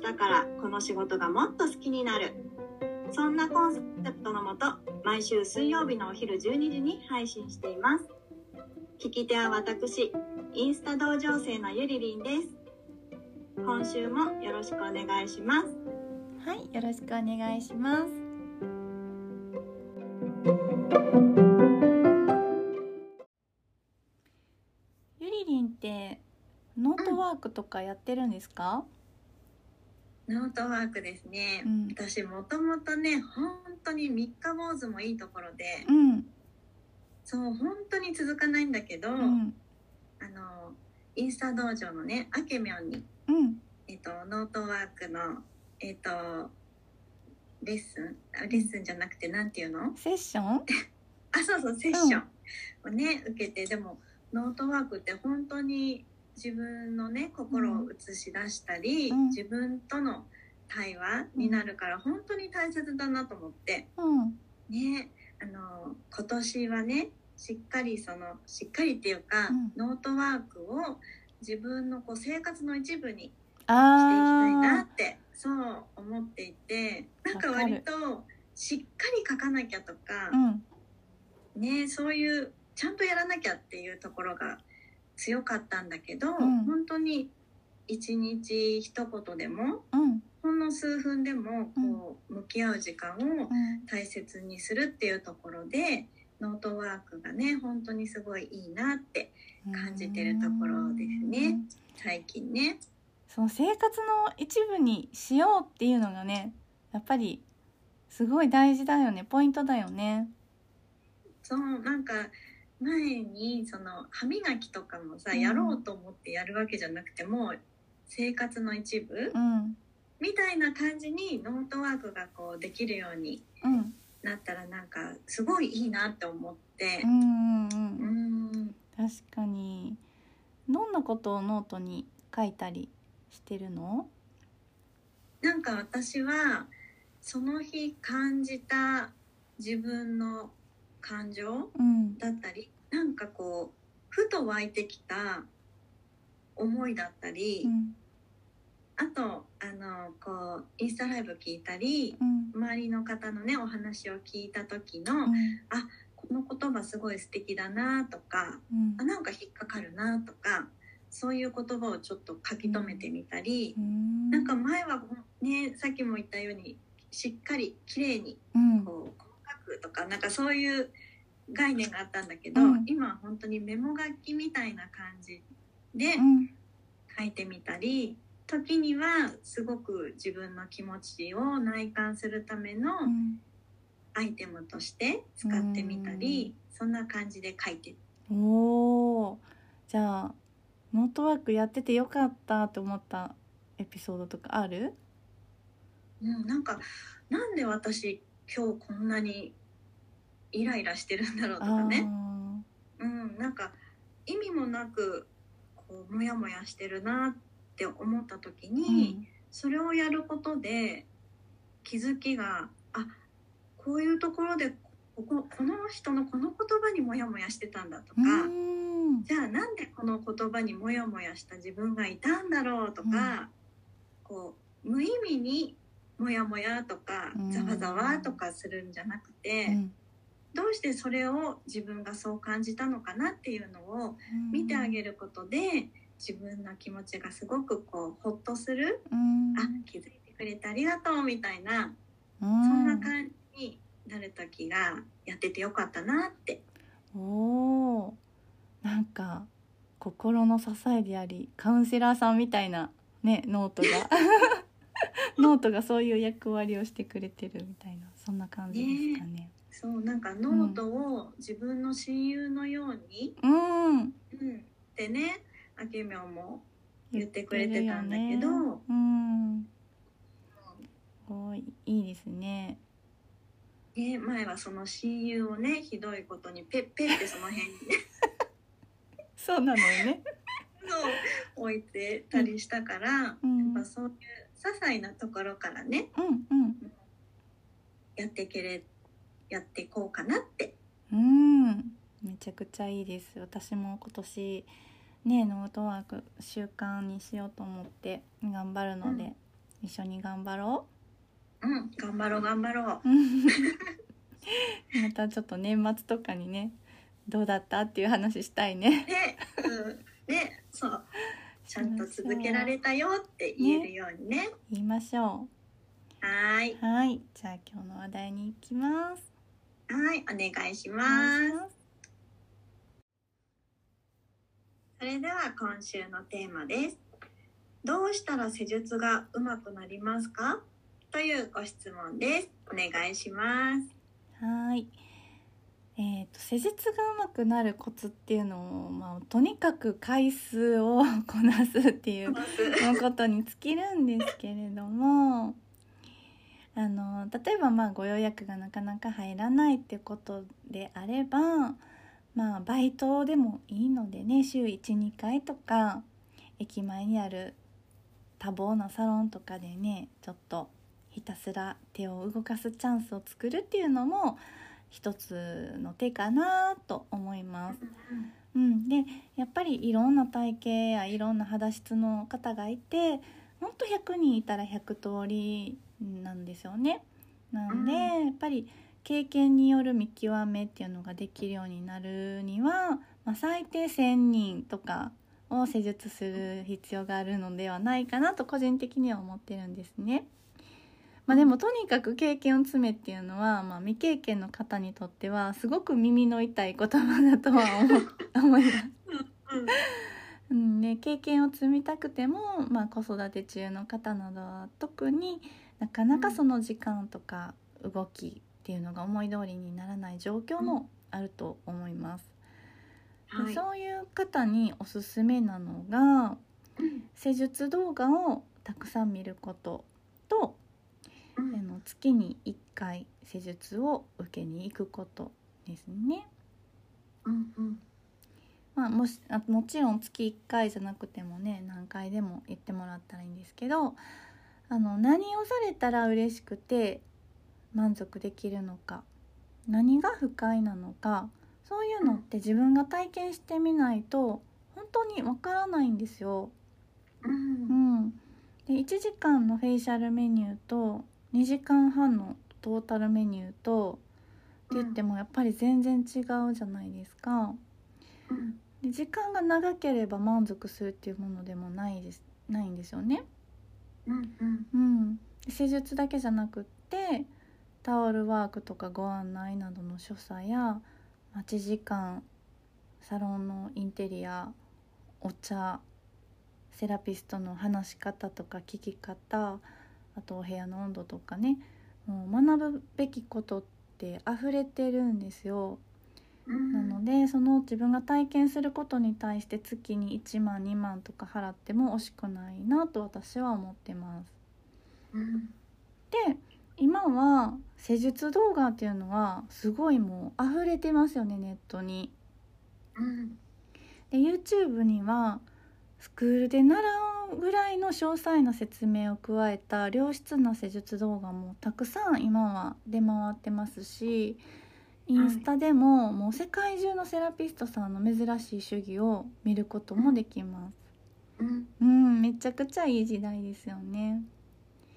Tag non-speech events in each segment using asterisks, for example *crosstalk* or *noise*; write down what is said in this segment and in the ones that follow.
日からこの仕事がもっと好きになるそんなコンセプトのもと毎週水曜日のお昼12時に配信しています聞き手は私インスタ同情生のゆりりんです今週もよろしくお願いしますはい、よろしくお願いします。ゆりりんってノートワークとかやってるんですか？ノートワークですね、うん。私もともとね本当に三日坊主もいいところで、うん、そう本当に続かないんだけど、うん、あのインスタ道場のねあけみょんに、うん、えっとノートワークのえっとレッスンあレッスンじゃなくてなんていうの？セッション？*laughs* あそうそうセッションをね、受けてでもノートワークって本当に自分のね心を映し出したり、うん。自分との対話になるから本当に大切だなと思って。うん、ねあの今年はねしっかりそのしっかりっていうか、うん。ノートワークを自分のこう生活の一部にしていきたいなあってそう思っていて。なんか割としっかり書かなきゃとかねそういうちゃんとやらなきゃっていうところが強かったんだけど、ん。本当に一日一言でもうん、ほんの数分でもこう向き合う時間をうん、大切にするっていうところでノートワークがね本当にすごいいいなって感じてるところですね。最近ね。その生活の一部にしようっていうのがね、やっぱりすごい大事だよね、ポイントだよね。そうなんか前にその歯磨きとかもさ、うん。やろうと思ってやるわけじゃなくても生活の一部うん、みたいな感じにノートワークがこうできるようにうん、なったらなんかすごいいいなって思って。うん、確かに。どんなことをノートに書いたりしてるの？なんか私はその日感じた自分の感情うん。だったりなんかこうふと湧いてきた思いだったり、うんあとあのこうインスタライブ聞いたりうん周りの方のねお話を聞いた時の、うん。この言葉すごい素敵だなとかうん。あなんか引っかかるなとかそういう言葉をちょっと書き留めてみたり、うん。なんか前はねさっきも言ったようにしっかり綺麗にうん。こう細かくとかなんかそういう概念があったんだけど、うん。今は本当にメモ書きみたいな感じでうん。書いてみたり時にはすごく自分の気持ちを内観するためのうん。アイテムとして使ってみたり、そんな感じで書いて。おー。じゃあノートワークやっててよかったと思ったエピソードとかある？うん、なんかなんで私今日こんなにイライラしてるんだろうとかね、うん、なんか意味もなくこうモヤモヤしてるなって思った時あーに、それをやることで気づきがあこういうところでこここの人のこの言葉にモヤモヤしてたんだとか、うん。じゃあなんでこの言葉にモヤモヤした自分がいたんだろうとか、うん。こう無意味にモヤモヤとかうん。ざわざわとかするんじゃなくて、うんどうしてそれを自分がそう感じたのかなっていうのを見てあげることで自分の気持ちがすごくこうほっとする、うん。あ気づいてくれてありがとうみたいな、そそんな感じになる時がやっててよかったなって。おー。なんか心の支えでありカウンセラーさんみたいなねノートが。*laughs* *laughs* ノートがそういう役割をしてくれてるみたいなそんな感じですかね。そうなんかノートを自分の親友のように、うん、うん、ってねあけみょんも言ってくれてたんだけどねうん、すごいいですね。ね、前はその親友をねひどいことにペッペッってその辺にね。*laughs* そうなのよね。そう置いてたりしたから、うん。やっぱそういう些細なところからねうんうん。やっていけれやっていこうかなって。うん。めちゃくちゃいいです。私も今年ねノートワーク習慣にしようと思って頑張るので、一緒に頑張ろう。ん頑張ろう頑張ろう。うまたちょっと年末とかにねどうだったっていう話したいね。ね、うん、ねそう。ちゃんと続けられたよって言えるようにね。言いましょはーい。うはい。じゃあ今日の話題に行きますはいお願いしますそれでは今週のテーマです。どうしたら施術がうまくなりますか？というご質問です。お願いします。はい。えー、と施術がうまくなるコツっていうのを、まあ、とにかく回数を *laughs* こなすっていうことに尽きるんですけれどもあの例えばまあご予約がなかなか入らないってことであれば、まあ、バイトでもいいのでね週12回とか駅前にある多忙なサロンとかでねちょっとひたすら手を動かすチャンスを作るっていうのも一つの手かなと思います。うん、でやっぱりいろんな体型やいろんな肌質の方がいてほんと100人いたら100通りなんですよね。なんで、うんやっぱり経験による見極めっていうのができるようになるには、まあ、最低1,000人とかを施術する必要があるのではないかなと個人的には思ってるんですね。まあ、でもとにかく経験を詰めっていうのは、まあ、未経験の方にとってはすごく耳の痛い言葉だとは思思います。うんうんね、経験を積みたくても、まあ、子育て中の方などは特になかなかその時間とか動きっていうのが思い通りにならない状況もあると思います。ではい。そういう方におすすめなのがうん施術動画をたくさん見ることとうんあの月に1回施術を受けに行くことですね。うんうんまあ、もしあもちろん月1回じゃなくてもね何回でも行ってもらったらいいんですけどあの何をされたら嬉しくて満足できるのか何が不快なのかそういうのって自分が体験してみないと本当にわからないんですよ。ううんん、で1時間のフェイシャルメニューと2時間半のトータルメニューとって言ってもやっぱり全然違うじゃないですか。うんで時間が長ければ満足するっていうものでもないですないんですよね。うんうんうん、で施術だけじゃなくってタオルワークとかご案内などの所作や待ち時間サロンのインテリアお茶セラピストの話し方とか聞き方あとお部屋の温度とかねもう学ぶべきことって溢れてるんですよ。うんなのでその自分が体験することに対して月に1万2万とか払っても惜しくないなと私は思ってます。うんで今は施術動画っていうのはすごいもう溢れてますよねネットに。うんで YouTube にはスクールで習うぐらいの詳細な説明を加えた良質な施術動画もたくさん今は出回ってますしインスタでももう世界中のセラピストさんの珍しい手技を見ることもできます。うんうん、めちゃくちゃいい時代ですよね。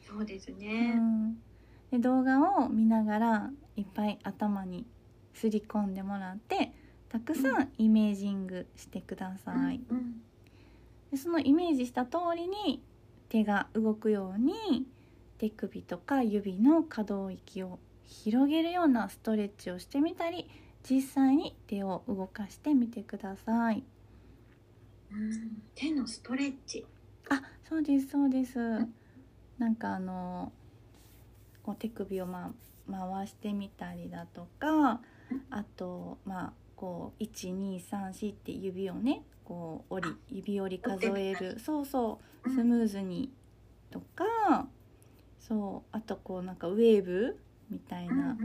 そうですうね。ん、で動画を見ながらいっぱい頭にすり込んでもらってたくさんイメージングしてください。うんでそのイメージした通りに手が動くように手首とか指の可動域を広げるようなストレッチをしてみたり実際に手を動かしてみてください。うん手のストレッチ。あそうですそうです。なんかあのこう手首をまあ回してみたりだとかあとまあこう1234って指をねこう折り指折り数えるそうそうスムーズにとかそうあとこうなんかウェーブみたいな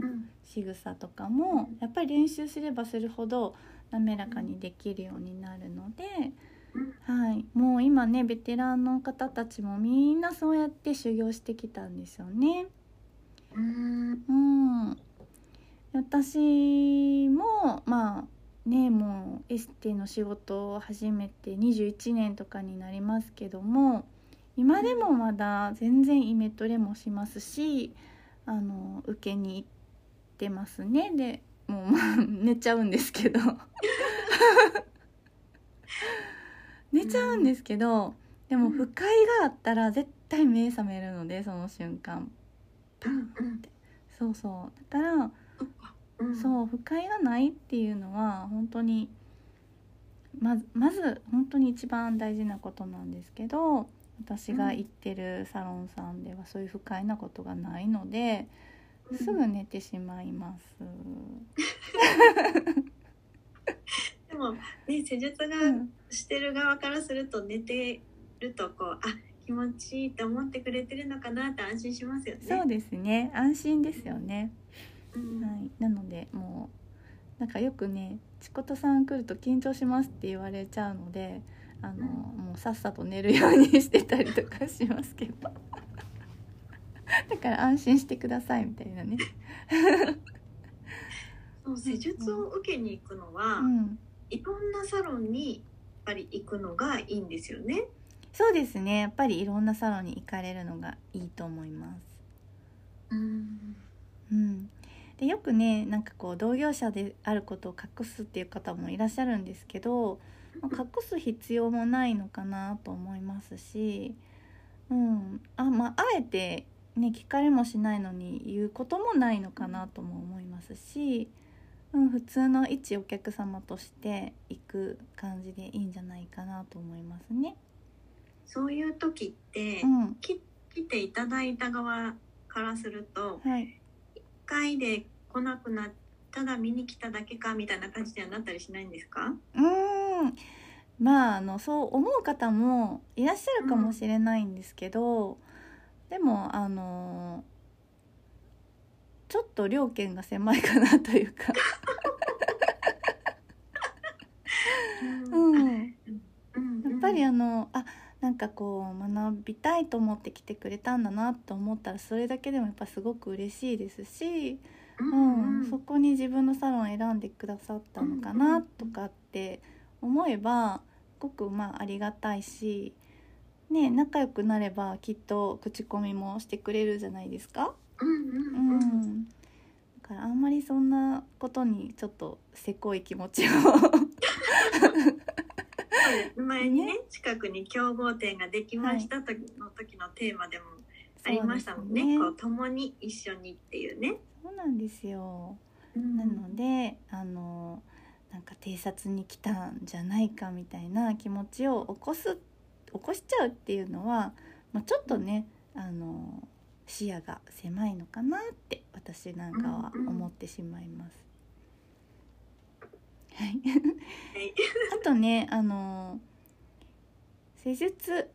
仕草とかもやっぱり練習すればするほど滑らかにできるようになるので、はい、もう今ねベテランの方たちもみんなそうやって修行してきたんですよね。うん。うん、私もまあねもうエステの仕事を始めて21年とかになりますけども今でもまだ全然イメトレもしますしあの受けに行ってますね。でもうまあ *laughs* 寝ちゃうんですけど。*laughs* 寝ちゃうんですけどでも不快があったら絶対目覚めるのでその瞬間。パンって。そうそう。だからうん。そう不快がないっていうのは本当にまずまず本当に一番大事なことなんですけど私が行ってるサロンさんではそういう不快なことがないので、うんすぐ寝てしまいます。でもね施術がうんしてる側からすると寝てるとこうあ気持ちいいって思ってくれてるのかなって安心しますよね。そうですね安心ですよね。うんはい、なのでもうなんかよくね「ちことさん来ると緊張します」って言われちゃうのであの、もうさっさと寝るようにしてたりとかしますけど *laughs* だから安心してくださいみたいなね。*laughs* そう施術を受けに行くのは、うん、いろんなサロンにやっぱり行くのがいいんですよね。そうですねやっぱりいろんなサロンに行かれるのがいいと思います。うんうん、でよくねなんかこう同業者であることを隠すっていう方もいらっしゃるんですけど、まあ隠す必要もないのかなと思いますし、うん。あまあ、あえて、ね、聞かれもしないのに言うこともないのかなとも思いますし、うん、普通の一お客様として行く感じでいいんじゃないかなと思いますね。そういう時って、うん。き来ていただいた側からするとはい。一回で来なくなっただ見に来ただけかみたいな感じにはなったりしないんですか？うーんまああのそう思う方もいらっしゃるかもしれないんですけど、でもあのちょっと料金が狭いかなというか、うん、やっぱりあのあなんかこう学びたいと思って来てくれたんだなと思ったらそれだけでもやっぱすごく嬉しいですし、うんそこに自分のサロンを選んでくださったのかなとかって思えばすごくまあありがたいし、ね、仲良くなればきっと口コミもしてくれるじゃないですか。うんうんううんん、だからあんまりそんなことにちょっとせこい気持ちを前にね近くに競合店ができました時の時のテーマでもありましたもんね。そうですこう共に一緒にっていうね。そうなんですよ。なのであのなんか偵察に来たんじゃないかみたいな気持ちを起こす起こしちゃうっていうのは、まあ、ちょっとねあの視野が狭いのかなって私なんかは思ってしまいます。はい、はい。あとねあの施術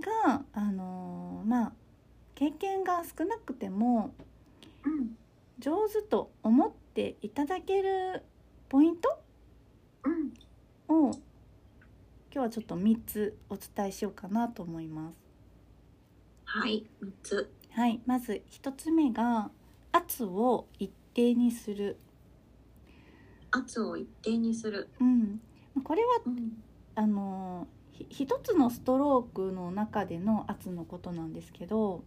があのまあ経験が少なくてもうん。上手と思っていただけるポイントうんを今日はちょっと3つお伝えしようかなと思います。はい三つ。はい、まず1つ目が圧を一定にする。圧を一定にする。うん、これはうんあのひ一つのストロークの中での圧のことなんですけど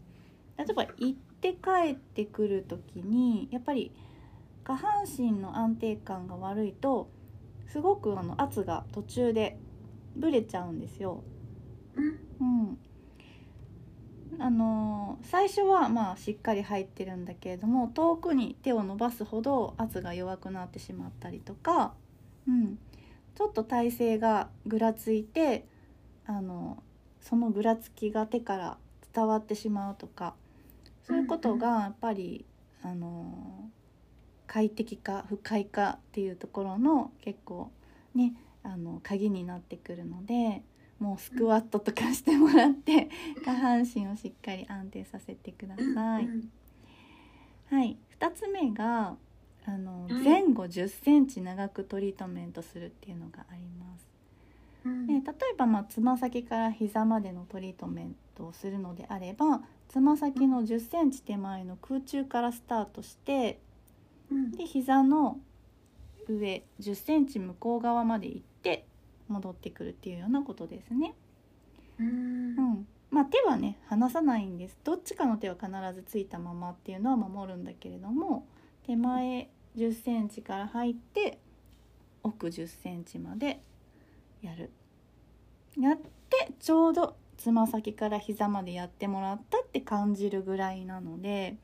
例えば行って帰ってくる時にやっぱり下半身の安定感が悪いとすごくあの圧が途中でブレちゃうんですよ。うん。うん、あの最初はまあしっかり入ってるんだけれども遠くに手を伸ばすほど圧が弱くなってしまったりとか、うん、ちょっと体勢がぐらついてあのそのぐらつきが手から伝わってしまうとかそういうことがやっぱり、あの快適か不快かっていうところの結構ねあの鍵になってくるのでもうスクワットとかしてもらって下半身をしっかり安定させてください。うんはい、2つ目があのはい前後1 0センチ長くトリートメントするっていうのがあります。うん。で例えばまあつま先から膝までのトリートメントをするのであればつま先の1 0センチ手前の空中からスタートしてうん。で膝の上1 0センチ向こう側まで行って戻ってくるっていうようなことですね。うん。うん、まあ手はね離さないんです。どっちかの手は必ずついたままっていうのは守るんだけれども手前1 0センチから入って奥1 0センチまでやる。やってちょうどつま先から膝までやってもらったって感じるぐらいなので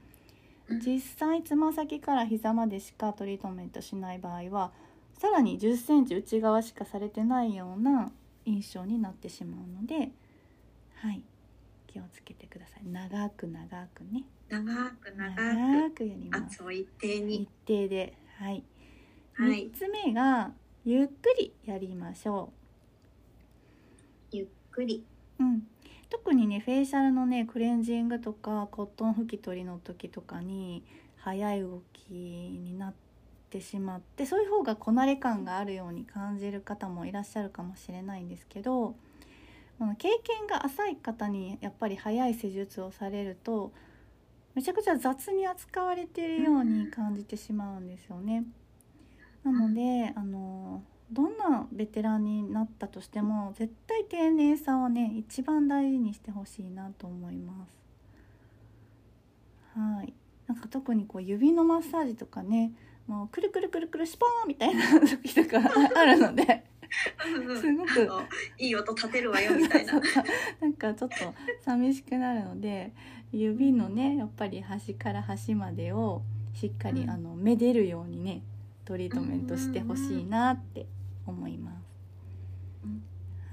実際つま先から膝までしかトリートメントしない場合はさらに1 0センチ内側しかされてないような印象になってしまうのではい。気をつけてください。長く長くね。長く長長くやりくます。圧を一定に。一定で。はい。はい。3つ目がゆっくりやりましょゆっくり。う、うん、特にねフェイシャルのねクレンジングとかコットン拭き取りの時とかに速い動きになってしまってそういう方がこなれ感があるように感じる方もいらっしゃるかもしれないんですけど経験が浅い方にやっぱり速い施術をされるとめちゃくちゃ雑に扱われているように感じてしまうんですよね。なのであのどんなベテランになったとしても絶対丁寧さをね一番大事にしてほしいなと思います。はい。なんか特にこう指のマッサージとかねもうくるくるくるくるシュポーンみたいな時とか *laughs* あるのですごくいい音立てるわよみたいな。*laughs* なんかちょっと寂しくなるので指のねやっぱり端から端までをしっかり、うん。あのめでるようにねトリートメントしてほしいなって思います。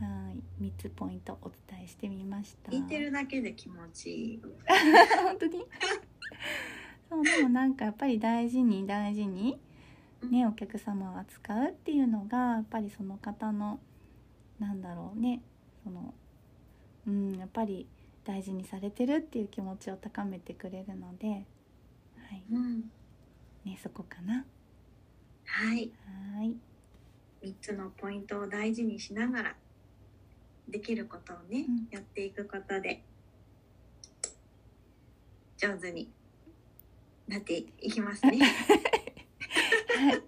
はい。3つポイントお伝えしてみました。聞いてるだけで気持ちいい。*laughs* 本当に？そうでもなんかやっぱり大事に大事にねお客様を扱うっていうのがやっぱりその方のなんだろうねそのうんやっぱり大事にされてるっていう気持ちを高めてくれるのではい。うん。ねそこかな。はい。はい3つのポイントを大事にしながらできることをね、うん。やっていくことで上手になっていきますね。*laughs* はい。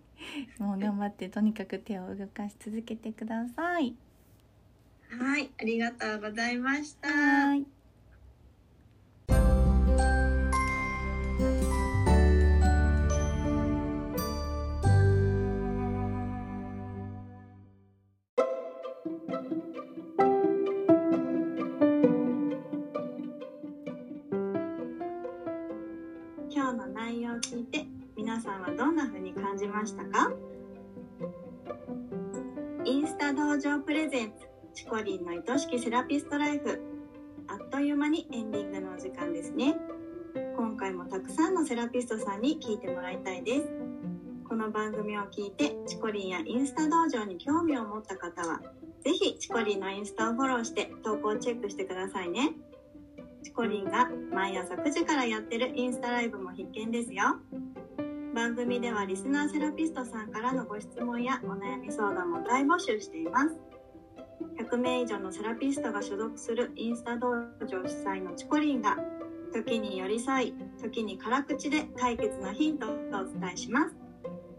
もう頑張ってとにかく手を動かし続けてください。はい。ありがとうございました今日の内容を聞いて皆さんはどんな風に感じましたか？インスタ道場プレゼンツチコリンの愛しきセラピストライフ。あっという間にエンディングのお時間ですね。今回もたくさんのセラピストさんに聞いてもらいたいです。この番組を聞いてチコリンやインスタ道場に興味を持った方はぜひチコリンのインスタをフォローして投稿をチェックしてくださいね。チコリンが毎朝9時からやってるインスタライブも必見ですよ。番組ではリスナーセラピストさんからのご質問やお悩み相談も大募集しています。100名以上のセラピストが所属するインスタ道場主催のチコリンが時に寄り添い時に辛口で解決のヒントをお伝えします。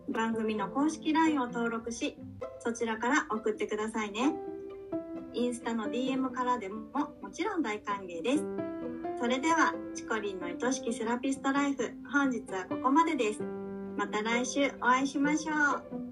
番組の公式 LINE を登録しそちらから送ってくださいね。インスタの DM からでももちろん大歓迎です。それではチコリンの愛しきセラピストライフ本日はここまでです。また来週お会いしましょう。